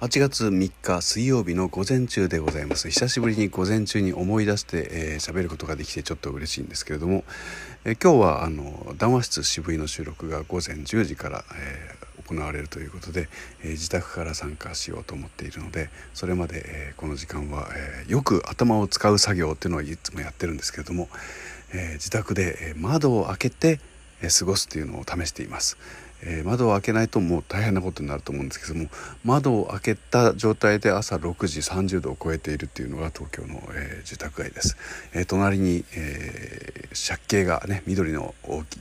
8月3日水曜日の午前中でございます。久しぶりに午前中に思い出して喋、えー、ることができてちょっと嬉しいんですけれども、えー、今日はあの談話室渋井の収録が午前10時から、えー、行われるということで、え自宅から参加しようと思っているのでそれまで、えこの時間は、えよく頭を使う作業っていうのをいつもやってるんですけれども、え自宅で窓を開けて過ごすというのを試しています。えー、窓を開けないともう大変なことになると思うんですけども窓を開けた状態で朝6時30度を超えているっていうのが東京の、えー、住宅街です、えー、隣に、え借景がね緑の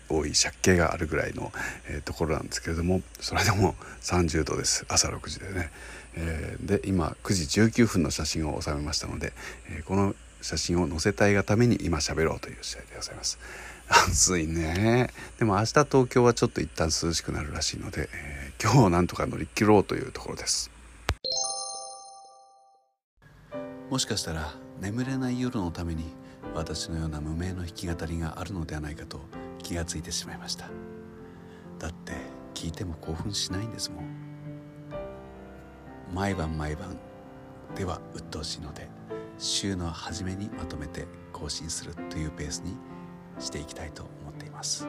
多い借景があるぐらいの、えところなんですけれどもそれでも30度です朝6時でね、えで今9時19分の写真を収めましたので、えこの写真を載せたいがために今喋ろうという試合でございます。暑いね。でも明日東京はちょっと一旦涼しくなるらしいので、えー、今日なんとか乗り切ろうというところです。もしかしたら眠れない夜のために私のような無名の弾き語りがあるのではないかと気がついてしまいました。だって聞いても興奮しないんですもん。毎晩毎晩では鬱陶しいので週の初めにまとめて更新するというペースにしていきたいと思っています。